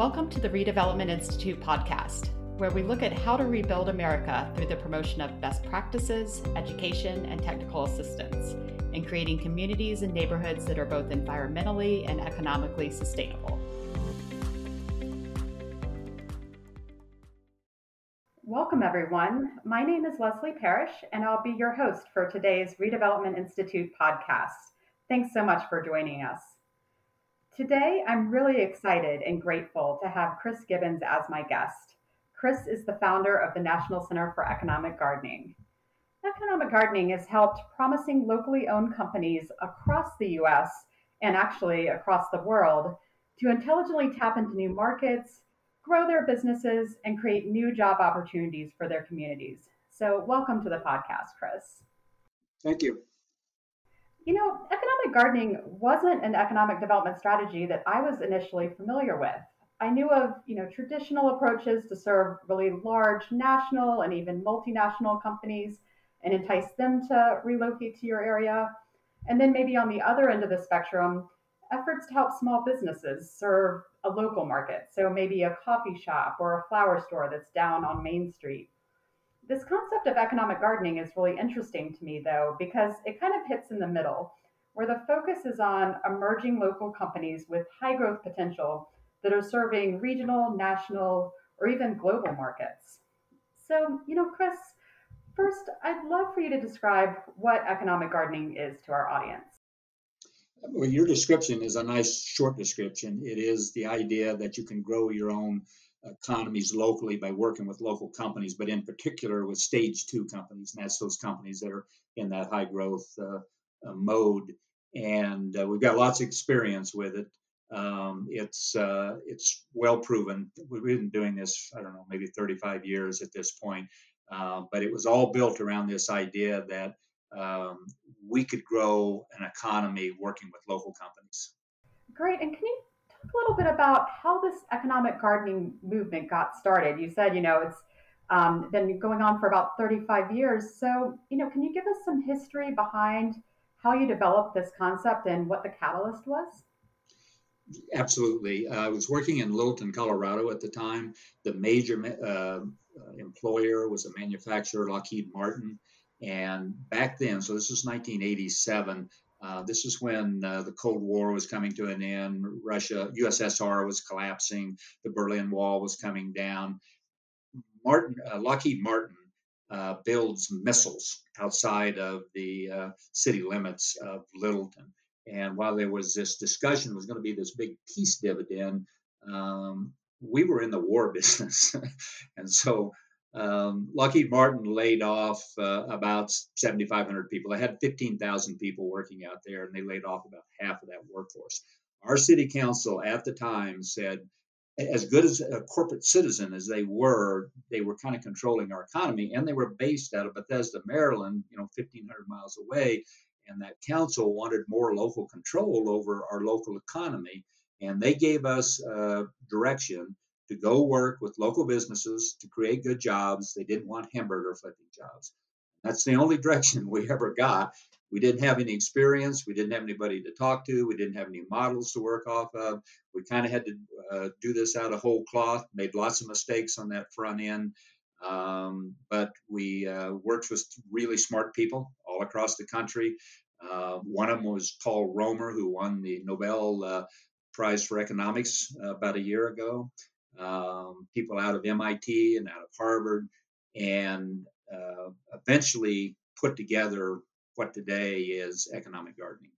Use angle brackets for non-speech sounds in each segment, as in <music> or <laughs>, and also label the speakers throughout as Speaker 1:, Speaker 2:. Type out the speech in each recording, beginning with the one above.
Speaker 1: Welcome to the Redevelopment Institute podcast, where we look at how to rebuild America through the promotion of best practices, education, and technical assistance, in creating communities and neighborhoods that are both environmentally and economically sustainable. Welcome, everyone. My name is Leslie Parrish, and I'll be your host for today's Redevelopment Institute podcast. Thanks so much for joining us. Today, I'm really excited and grateful to have Chris Gibbons as my guest. Chris is the founder of the National Center for Economic Gardening. Economic gardening has helped promising locally owned companies across the US and actually across the world to intelligently tap into new markets, grow their businesses, and create new job opportunities for their communities. So, welcome to the podcast, Chris.
Speaker 2: Thank you.
Speaker 1: You know, economic gardening wasn't an economic development strategy that I was initially familiar with. I knew of, you know, traditional approaches to serve really large national and even multinational companies and entice them to relocate to your area. And then maybe on the other end of the spectrum, efforts to help small businesses serve a local market. So maybe a coffee shop or a flower store that's down on Main Street. This concept of economic gardening is really interesting to me, though, because it kind of hits in the middle, where the focus is on emerging local companies with high growth potential that are serving regional, national, or even global markets. So, you know, Chris, first, I'd love for you to describe what economic gardening is to our audience.
Speaker 2: Well, your description is a nice short description. It is the idea that you can grow your own economies locally by working with local companies, but in particular with stage two companies. And that's those companies that are in that high growth uh, uh, mode. And uh, we've got lots of experience with it. Um, it's uh, it's well proven. We've been doing this, I don't know, maybe 35 years at this point. Uh, but it was all built around this idea that um, we could grow an economy working with local companies.
Speaker 1: Great. And can you a little bit about how this economic gardening movement got started. You said, you know, it's um, been going on for about 35 years. So, you know, can you give us some history behind how you developed this concept and what the catalyst was?
Speaker 2: Absolutely. Uh, I was working in Littleton, Colorado at the time. The major uh, employer was a manufacturer, Lockheed Martin. And back then, so this was 1987, uh, this is when uh, the Cold War was coming to an end. Russia, USSR was collapsing. The Berlin Wall was coming down. Martin, uh, Lockheed Martin uh, builds missiles outside of the uh, city limits of Littleton. And while there was this discussion, was going to be this big peace dividend, um, we were in the war <laughs> business. and so um, Lockheed Martin laid off uh, about 7,500 people. They had 15,000 people working out there, and they laid off about half of that workforce. Our city council at the time said, as good as a corporate citizen as they were, they were kind of controlling our economy, and they were based out of Bethesda, Maryland, you know, 1,500 miles away. And that council wanted more local control over our local economy, and they gave us uh, direction to go work with local businesses to create good jobs. They didn't want hamburger flipping jobs. That's the only <laughs> direction we ever got. We didn't have any experience. We didn't have anybody to talk to. We didn't have any models to work off of. We kind of had to uh, do this out of whole cloth, made lots of mistakes on that front end. Um, but we uh, worked with really smart people all across the country. Uh, one of them was Paul Romer, who won the Nobel uh, Prize for Economics uh, about a year ago um, people out of MIT and out of Harvard, and uh, eventually put together what today is economic gardening.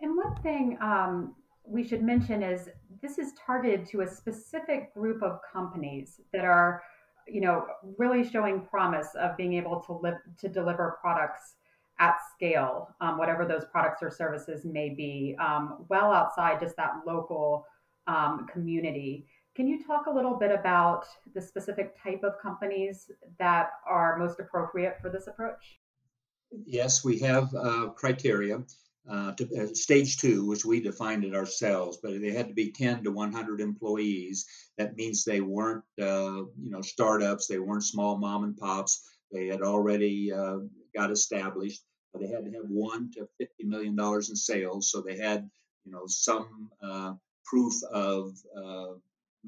Speaker 1: And one thing um, we should mention is this is targeted to a specific group of companies that are, you know, really showing promise of being able to live to deliver products at scale, um, whatever those products or services may be, um, well outside just that local um, community. Can you talk a little bit about the specific type of companies that are most appropriate for this approach?
Speaker 2: Yes, we have uh, criteria. Uh, to, uh, stage two, which we defined it ourselves, but they had to be 10 to 100 employees. That means they weren't, uh, you know, startups. They weren't small mom and pops. They had already uh, got established. They had to have one to 50 million dollars in sales, so they had, you know, some uh, proof of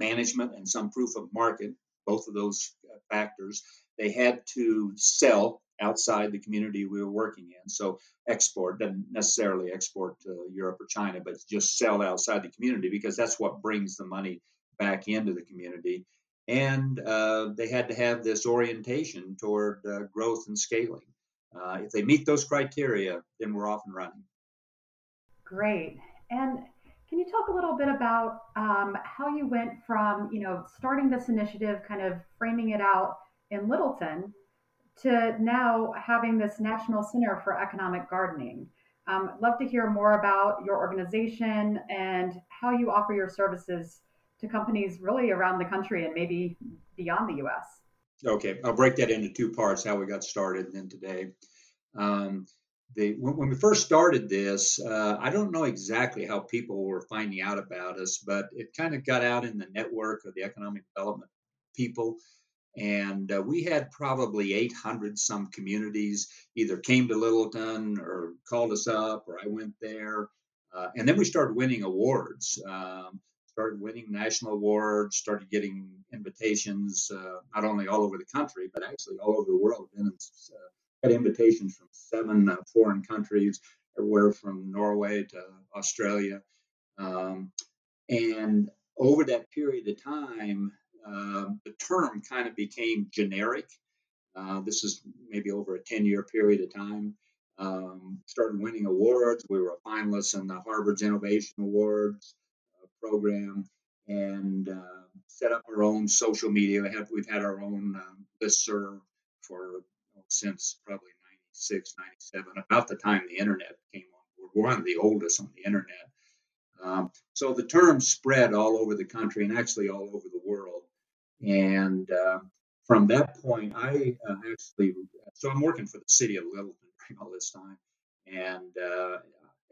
Speaker 2: management and some proof of market, both of those uh, factors, they had to sell outside the community we were working in. So export doesn't necessarily export to Europe or China, but just sell outside the community because that's what brings the money back into the community. And uh, they had to have this orientation toward uh, growth and scaling. Uh, if they meet those criteria, then we're off and running.
Speaker 1: Great. And can you talk a little bit about um, how you went from, you know, starting this initiative, kind of framing it out in Littleton, to now having this National Center for Economic Gardening? Um, I'd love to hear more about your organization and how you offer your services to companies really around the country and maybe beyond the U.S.
Speaker 2: Okay, I'll break that into two parts: how we got started, and then today. Um, the, when, when, we first started this, uh, I don't know exactly how people were finding out about us, but it kind of got out in the network of the economic development people. And uh, we had probably 800 some communities either came to Littleton or called us up, or I went there. Uh, and then we started winning awards. Um, started winning national awards, started getting invitations, uh, not only all over the country, but actually all over the world. And uh, had invitations from seven uh, foreign countries, everywhere from Norway to Australia. Um, and over that period of time, uh, the term kind of became generic. Uh, this is maybe over a 10 year period of time. Um, started winning awards. We were a finalist in the Harvard's Innovation Awards uh, program and uh, set up our own social media. We have, we've had our own um, list serve for since probably 96, 97, about the time the internet came on board. We're one of the oldest on the internet. Um, so the term spread all over the country and actually all over the world. And uh, from that point, I uh, actually, so I'm working for the city of Littleton all this time. And uh,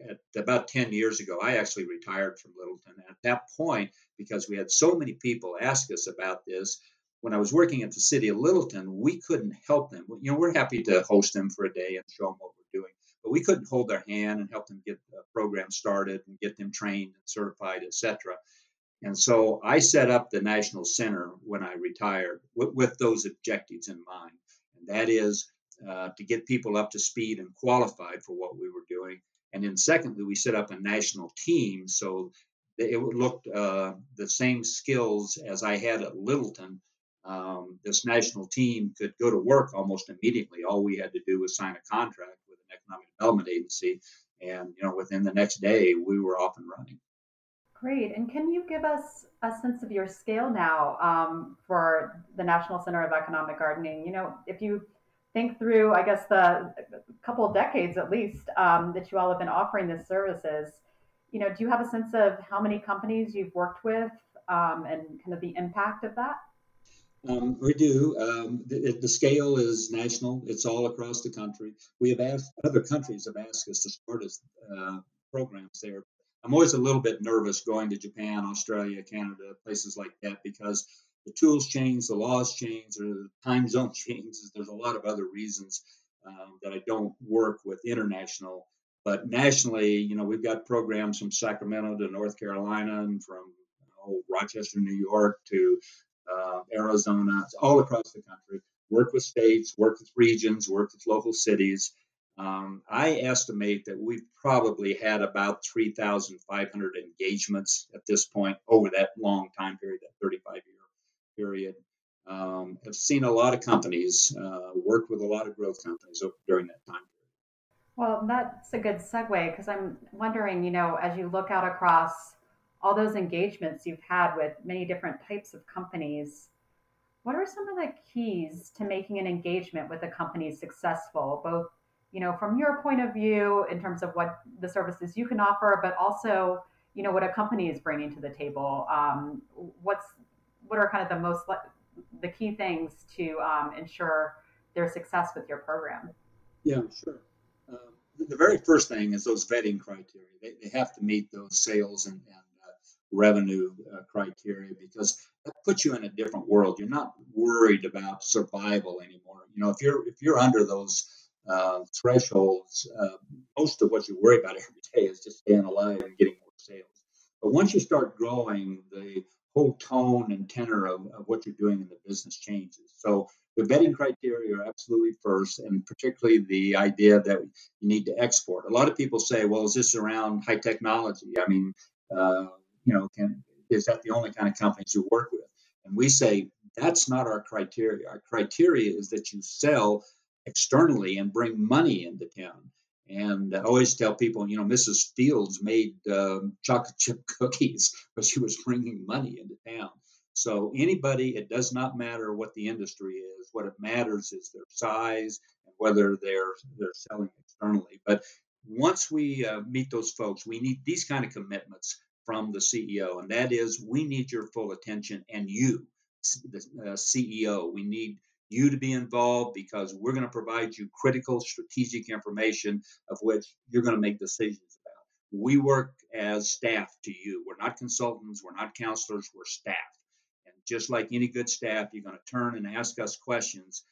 Speaker 2: at about 10 years ago, I actually retired from Littleton. At that point, because we had so many people ask us about this, when I was working at the city of Littleton, we couldn't help them. You know, we're happy to host them for a day and show them what we're doing, but we couldn't hold their hand and help them get a program started and get them trained and certified, etc. And so I set up the National Center when I retired with, with those objectives in mind. And that is uh, to get people up to speed and qualified for what we were doing. And then, secondly, we set up a national team so it looked uh, the same skills as I had at Littleton. Um, this national team could go to work almost immediately. All we had to do was sign a contract with an economic development agency, and you know, within the next day, we were off and running.
Speaker 1: Great. And can you give us a sense of your scale now um, for the National Center of Economic Gardening? You know, if you think through, I guess, the couple of decades at least um, that you all have been offering this services, you know, do you have a sense of how many companies you've worked with um, and kind of the impact of that?
Speaker 2: Um, we do. Um, the, the, scale is national. It's all across the country. We have asked other countries have asked us to start us uh, programs there. I'm always a little bit nervous going to Japan, Australia, Canada, places like that because the tools change, the laws change, or the time zone <laughs> changes. There's a lot of other reasons um, that I don't work with international. But nationally, you know, we've got programs from Sacramento to North Carolina and from Rochester, New York to uh, Arizona, all across the country. Work with states, work with regions, work with local cities. Um, I estimate that we've probably had about 3,500 engagements at this point over that long time period, that 35 year period. Um, I've seen a lot of companies, uh, worked with a lot of growth companies during that time period.
Speaker 1: Well, that's a good segue because I'm wondering, you know, as you look out across all those engagements you've had with many different types of companies, what are some of the keys to making an engagement with a company successful, both you know from your point of view in terms of what the services you can offer, but also you know what a company is bringing to the table? Um, what's what are kind of the most the key things to um, ensure their success with your program?
Speaker 2: Yeah, sure. Um, the very first thing is those vetting criteria. They, they have to meet those sales and, and revenue uh, criteria because that puts you in a different world. You're not worried about survival anymore. You know, if you're if you're under those uh, thresholds, uh, most of what you worry about <laughs> every day is just staying alive and getting more sales. But once you start growing, the whole tone and tenor of, of what you're doing in the business changes. So the vetting criteria are absolutely first, and particularly the idea that you need to export. A lot of people say, well, is this around high technology? I mean, uh, you know, can, is that the only kind of companies you work with? And we say that's not our criteria. Our criteria is that you sell externally and bring money into town. And I always tell people, you know, Mrs. Fields made um, chocolate <laughs> chip cookies, but she was bringing money into town. So anybody, it does not matter what the industry is. What it matters is their size and whether they're they're selling externally. But once we uh, meet those folks, we need these kind of commitments from the CEO, and that is, we need your full attention, and you, the uh, CEO, we need you to be involved because we're going to provide you critical strategic information of which you're going to make decisions about. We work as staff to you. We're not consultants, we're not counselors, we're staff. And just like any good staff, you're going to turn and ask us questions,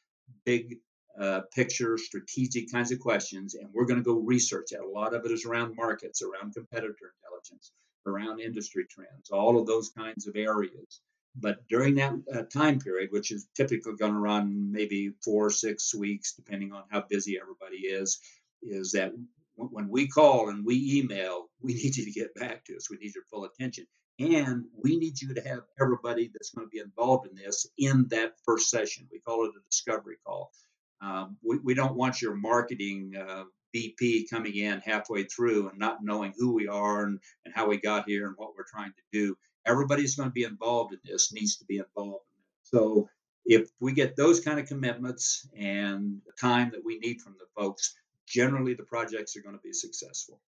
Speaker 2: big uh, picture, strategic kinds of questions, and we're going to go research that. A lot of it is around markets, around competitor intelligence, around industry trends, all of those kinds of areas. But during that uh, time period, which is typically going to run maybe four or six weeks, depending on how busy everybody is, is that when we call and we email, <laughs> we need you to get back to us. We need your full attention. And we need you to have everybody that's going to be involved in this in that first session. We call it a discovery call. Um, we, we don't want your marketing uh, VP coming in halfway through and not knowing who we are and, and how we got here and what we're trying to do. Everybody's going to be involved in this needs to be involved in so if we get those kind of commitments and the time that we need from the folks generally the projects are going to be successful.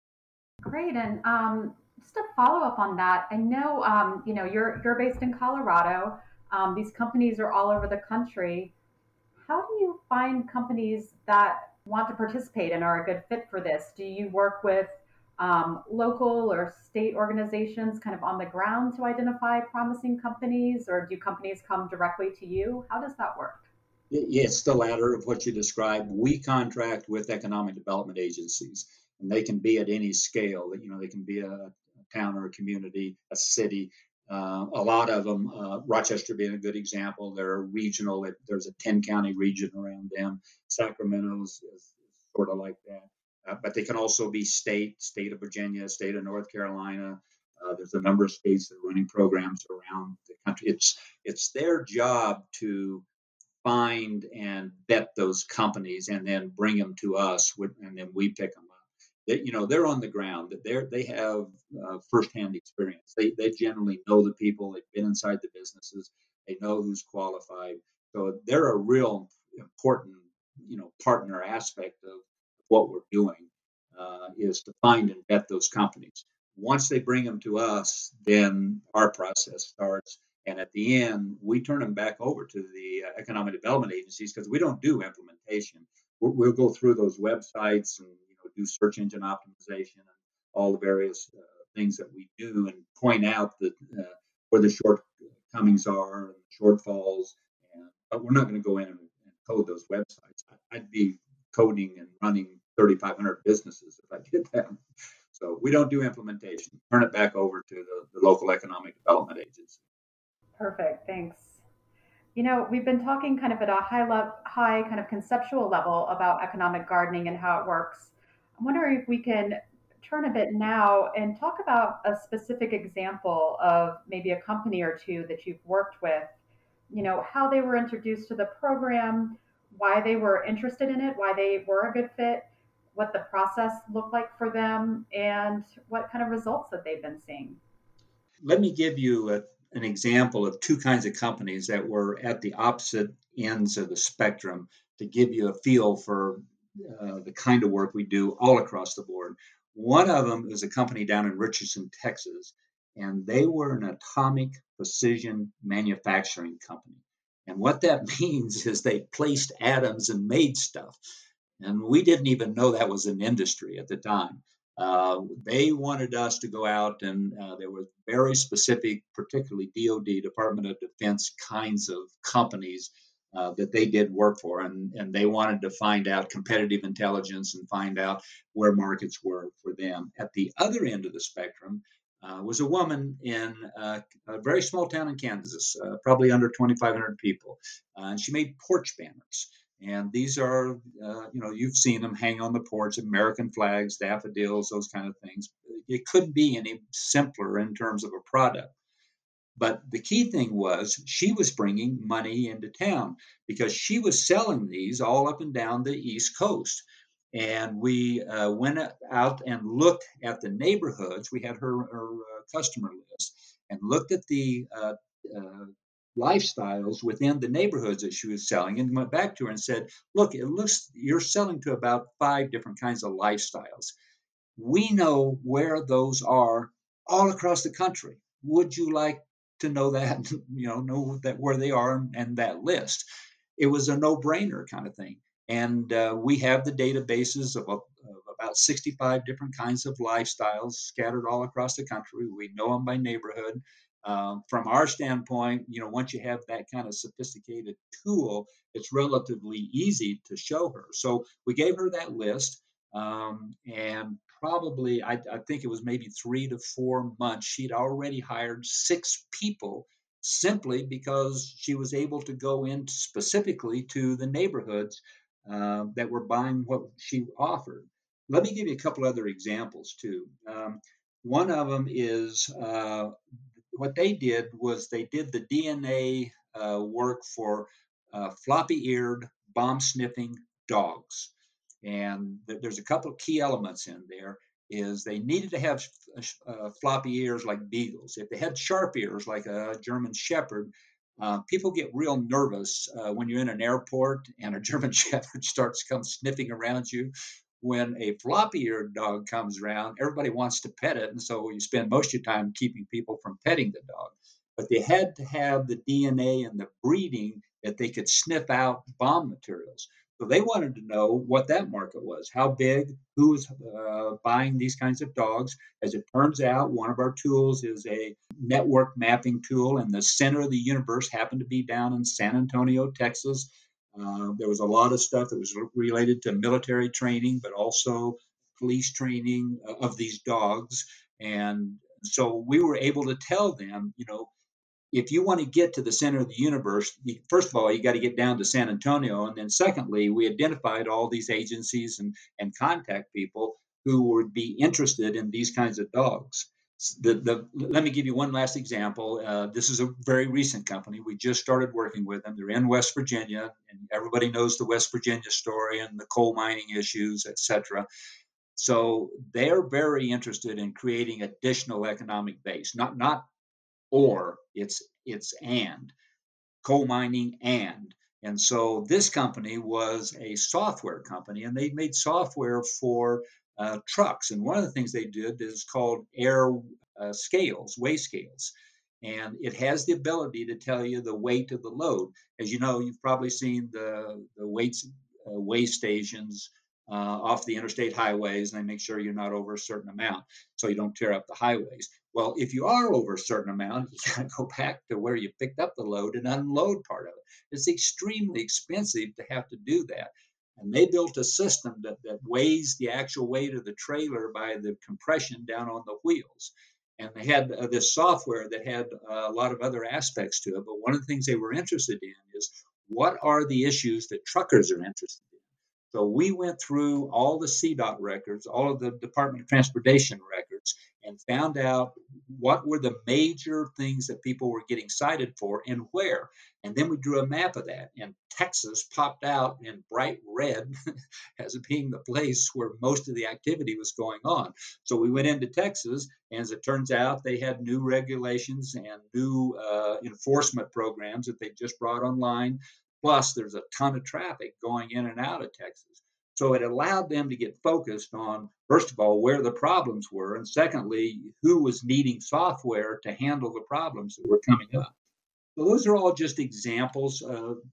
Speaker 1: Great and um, just a follow up on that. I know um, you know you're you're based in colorado. Um, these companies are all over the country. How do you find companies that want to participate and are a good fit for this do you work with um, local or state organizations kind of on the ground to identify promising companies, or do companies come directly to you? How does that work?
Speaker 2: It's the latter of what you described. We contract with economic development agencies, and they can be at any scale. You know, they can be a, a town or a community, a city. Uh, a lot of them, uh, Rochester being a good example, they're regional. There's a 10 county region around them. Sacramento's is, sort of like that. Uh, but they can also be state, state of Virginia, state of North Carolina. Uh, there's a number of states that are running programs around the country. It's it's their job to find and vet those companies and then bring them to us, and then we pick them They, you know, they're on the ground. They they have uh, firsthand experience. They they generally know the people. They've been inside the businesses. They know who's qualified. So they're a real important you know partner aspect of what we're doing uh, is to find and vet those companies. Once they bring them to us, then our process starts. And at the end, we turn them back over to the uh, economic development agencies because we don't do implementation. We'll, we'll, go through those websites and do search engine optimization and all the various uh, things that we do and point out that uh, where the shortcomings are and shortfalls. And, but we're not going to go in and, and code those websites. I'd be coding and running 3,500 businesses if I did that. So we don't do implementation. Turn it back over to the, the local economic development agency.
Speaker 1: Perfect. Thanks. You know, we've been talking kind of at a high level, high kind of conceptual level about economic gardening and how it works. I'm wondering if we can turn a bit now and talk about a specific example of maybe a company or two that you've worked with. You know, how they were introduced to the program, why they were interested in it, why they were a good fit, what the process looked like for them, and what kind of results that they've been seeing.
Speaker 2: Let me give you a, an example of two kinds of companies that were at the opposite ends of the spectrum to give you a feel for uh, the kind of work we do all across the board. One of them is a company down in Richardson, Texas, and they were an atomic precision manufacturing company. And what that <laughs> means is they placed atoms and made stuff. And we didn't even know that was an industry at the time. Uh, they wanted us to go out, and uh, there were very specific, particularly DoD, Department of Defense kinds of companies uh, that they did work for, and, and they wanted to find out competitive intelligence and find out where markets were for them. At the other end of the spectrum, uh, was a woman in a very small town in Kansas, uh, probably under 2,500 people, uh, and she made porch banners. And these are, uh, you know, you've seen them hang on the porch, American flags, daffodils, those kind of things. It couldn't be any simpler in terms of a product. But the key thing was she was bringing money into town because she was selling these all up and down the East Coast. And we uh, went out and looked at the neighborhoods. We had her, her uh, customer list and looked at the uh, uh lifestyles within the neighborhoods that she was selling and went back to her and said, Look, it looks you're selling to about five different kinds of lifestyles. We know where those are all across the country. Would you like to know that, <laughs> you know, know that where they are and that list? It was a no-brainer kind of thing. And uh, we have the databases of, of, about 65 different kinds of lifestyles scattered all across the country. We know them by neighborhood. Um, from our standpoint, you know, once you have that kind of sophisticated tool, it's relatively easy to show her. So we gave her that list, um, and probably I, I, think it was maybe three to four months. She'd already hired six people simply because she was able to go in specifically to the neighborhoods uh, that were buying what she offered. Let me give you a couple other examples too. Um, one of them is uh, what they did was they did the DNA uh, work for uh, floppy-eared, bomb-sniffing dogs, and th- there's a couple of key elements in there. Is they needed to have uh, floppy ears like beagles. If they had sharp ears like a German Shepherd, uh, people get real nervous uh, when you're in an airport and a <laughs> German Shepherd starts come sniffing around you when a floppy-eared dog comes around, everybody wants to pet it, and so you spend most of your time keeping people from petting the dog. But they had to have the DNA and the breeding that they could sniff out bomb materials. So they wanted to know what that market was, how big, who was uh, buying these kinds of dogs. As it turns out, one of our tools is a network mapping tool, and the center of the universe happened to be down in San Antonio, Texas. Uh, there was a lot of stuff that was related to military training, but also police training uh, of these dogs. And so we were able to tell them, you know, if you want to get to the center of the universe, first of all, you got to get down to San Antonio. And then, secondly, we identified all these agencies and, and contact people who would be interested in these kinds of dogs the, the, let me give you one last example. Uh, this is a very recent company. We just started working with them. They're in West Virginia, and everybody knows the West Virginia story and the coal mining issues, etc. So they're very interested in creating additional economic base, not not or it's it's and coal mining and and so this company was a software company, and they made software for uh, trucks. And one of the things they did is called air uh, scales, weigh scales. And it has the ability to tell you the weight of the load. As you know, you've probably seen the, the weights, uh, weigh stations uh, off the interstate highways, and they make sure you're not over a certain amount so you don't tear up the highways. Well, if you are over a certain amount, <laughs> you got to go back to where you picked up the load and unload part of it. It's extremely expensive to have to do that. And they built a system that, that weighs the actual weight of the trailer by the compression down on the wheels. And they had uh, this software that had uh, a lot of other aspects to it. But one of the things they were interested in is what are the issues that truckers are interested in? So we went through all the CDOT records, all of the Department of Transportation records, and found out what were the major things that people were getting cited for and where. And then we drew a map of that, and Texas popped out in bright red <laughs> as being the place where most of the activity was going on. So we went into Texas, and as it turns out, they had new regulations and new uh, enforcement programs that they just brought online. Plus, there's a ton of traffic going in and out of Texas. So it allowed them to get focused on, first of all, where the problems were, and secondly, who was needing software to handle the problems that were coming up. So those are all just examples.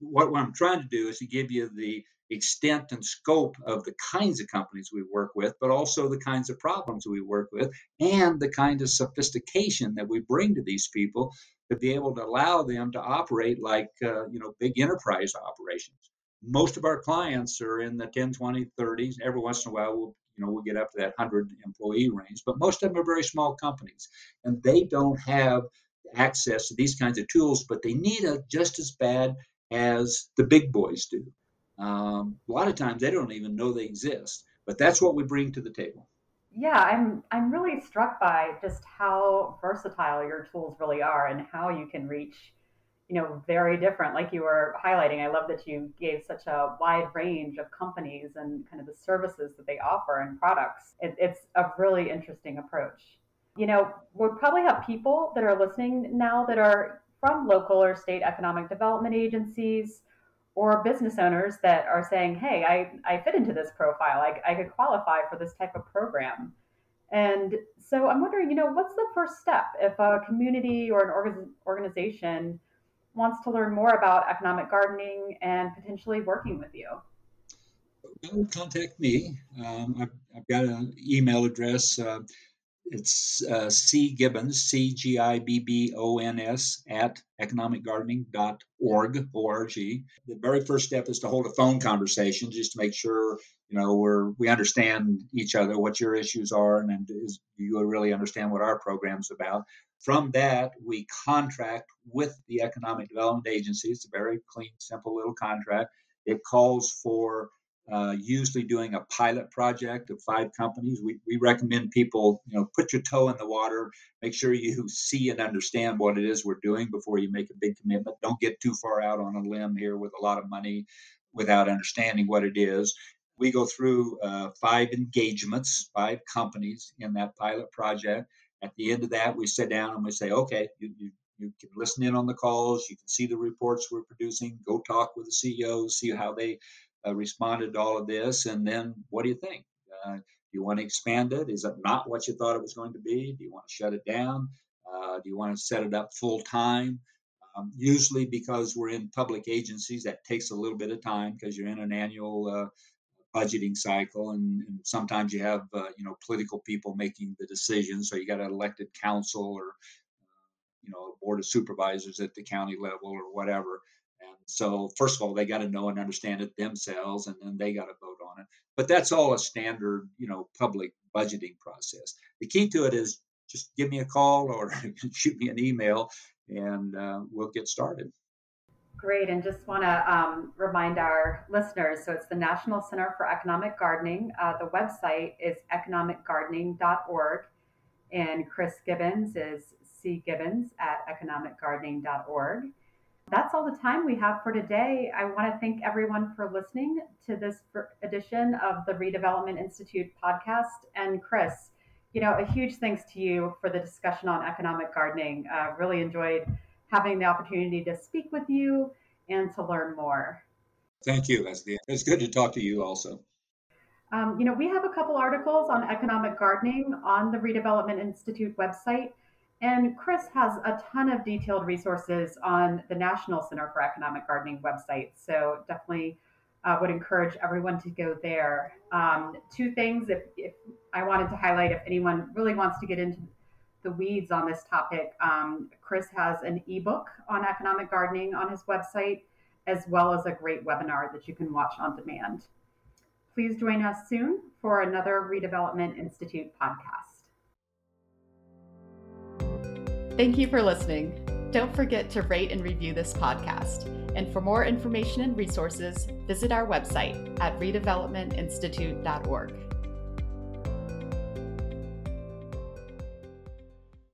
Speaker 2: what, what I'm trying to do is to give you the extent and scope of the kinds of companies we work with, but also the kinds of problems we work with, and the kind of sophistication that we bring to these people to be able to allow them to operate like uh, you know big enterprise operations most of our clients are in the 10, 20, 30s. Every once in a while, we'll you know, we'll get up to that 100 employee range. But most of them are very small companies, and they don't have access to these kinds of tools, but they need it just as bad as the big boys do. Um, a lot of times they don't even know they exist, but that's what we bring to the table.
Speaker 1: Yeah, I'm I'm really struck by just how versatile your tools really are and how you can reach, you know, very different. Like you were highlighting, I love that you gave such a wide range of companies and kind of the services that they offer and products. It, it's a really interesting approach. You know, we'll probably have people that are listening now that are from local or state economic development agencies or business owners that are saying, hey, I, I fit into this profile. I, I could qualify for this type of program. And so I'm wondering, you know, what's the first step if a community or an organization wants to learn more about economic gardening and potentially working with you?
Speaker 2: Contact me. Um, I've, I've, got an email address. Uh, it's uh, C Gibbons, C G I B B O N S, at economicgardening.org, O-R-G. The very first step is to hold a phone conversation just to make sure, you know, we're, we understand each other, what your issues are, and, and is, you really understand what our program's about. From that, we contract with the Economic Development Agency. It's a very clean, simple little contract. It calls for uh, usually doing a pilot project of five companies. We, we recommend people, you know, put your toe in the water, make sure you see and understand what it is we're doing before you make a big commitment. Don't get too far out on a limb here with a lot of money without understanding what it is. We go through uh, five engagements, five companies in that pilot project. At the end of that, we sit down and we say, okay, you, you you can listen in on the calls. You can see the reports we're producing. Go talk with the CEOs, see how they uh, responded to all of this, and then what do you think? Uh, do you want to expand it? Is it not what you thought it was going to be? Do you want to shut it down? Uh, do you want to set it up full time? Um, usually, because we're in public agencies, that takes a little bit of time because you're in an annual uh, budgeting cycle, and, and, sometimes you have uh, you know political people making the decisions. So you got an elected council or you know a board of supervisors at the county level or whatever. And so, first of all, they got to know and understand it themselves, and then they got to vote on it. But that's all a standard, you know, public budgeting process. The key to it is just give me a call <laughs> or shoot me an email, and uh, we'll get started.
Speaker 1: Great, and just want to um, remind our listeners so it's the National Center for Economic Gardening. Uh, the website is economicgardening.org, and Chris Gibbons is cgibbons at economicgardening.org. That's all the time we have for today. I want to thank everyone for listening to this edition of the Redevelopment Institute podcast. And Chris, you know, a huge thanks to you for the discussion on economic gardening. Uh, really enjoyed having the opportunity to speak with you and to learn more.
Speaker 2: Thank you, Leslie. It's good to talk to you also.
Speaker 1: Um, you know, we have a couple articles on economic gardening on the Redevelopment Institute website. And Chris has a ton of detailed resources on the National Center for Economic Gardening website. So definitely uh, would encourage everyone to go there. Um, two things, if, if, I wanted to highlight, if anyone really wants to get into the weeds on this topic, um, Chris has an ebook on economic gardening on his website, as well as a great webinar that you can watch on demand. Please join us soon for another Redevelopment Institute podcast. Thank you for listening. Don't forget to rate and review this podcast. And for more information and resources, visit our website at redevelopmentinstitute.org.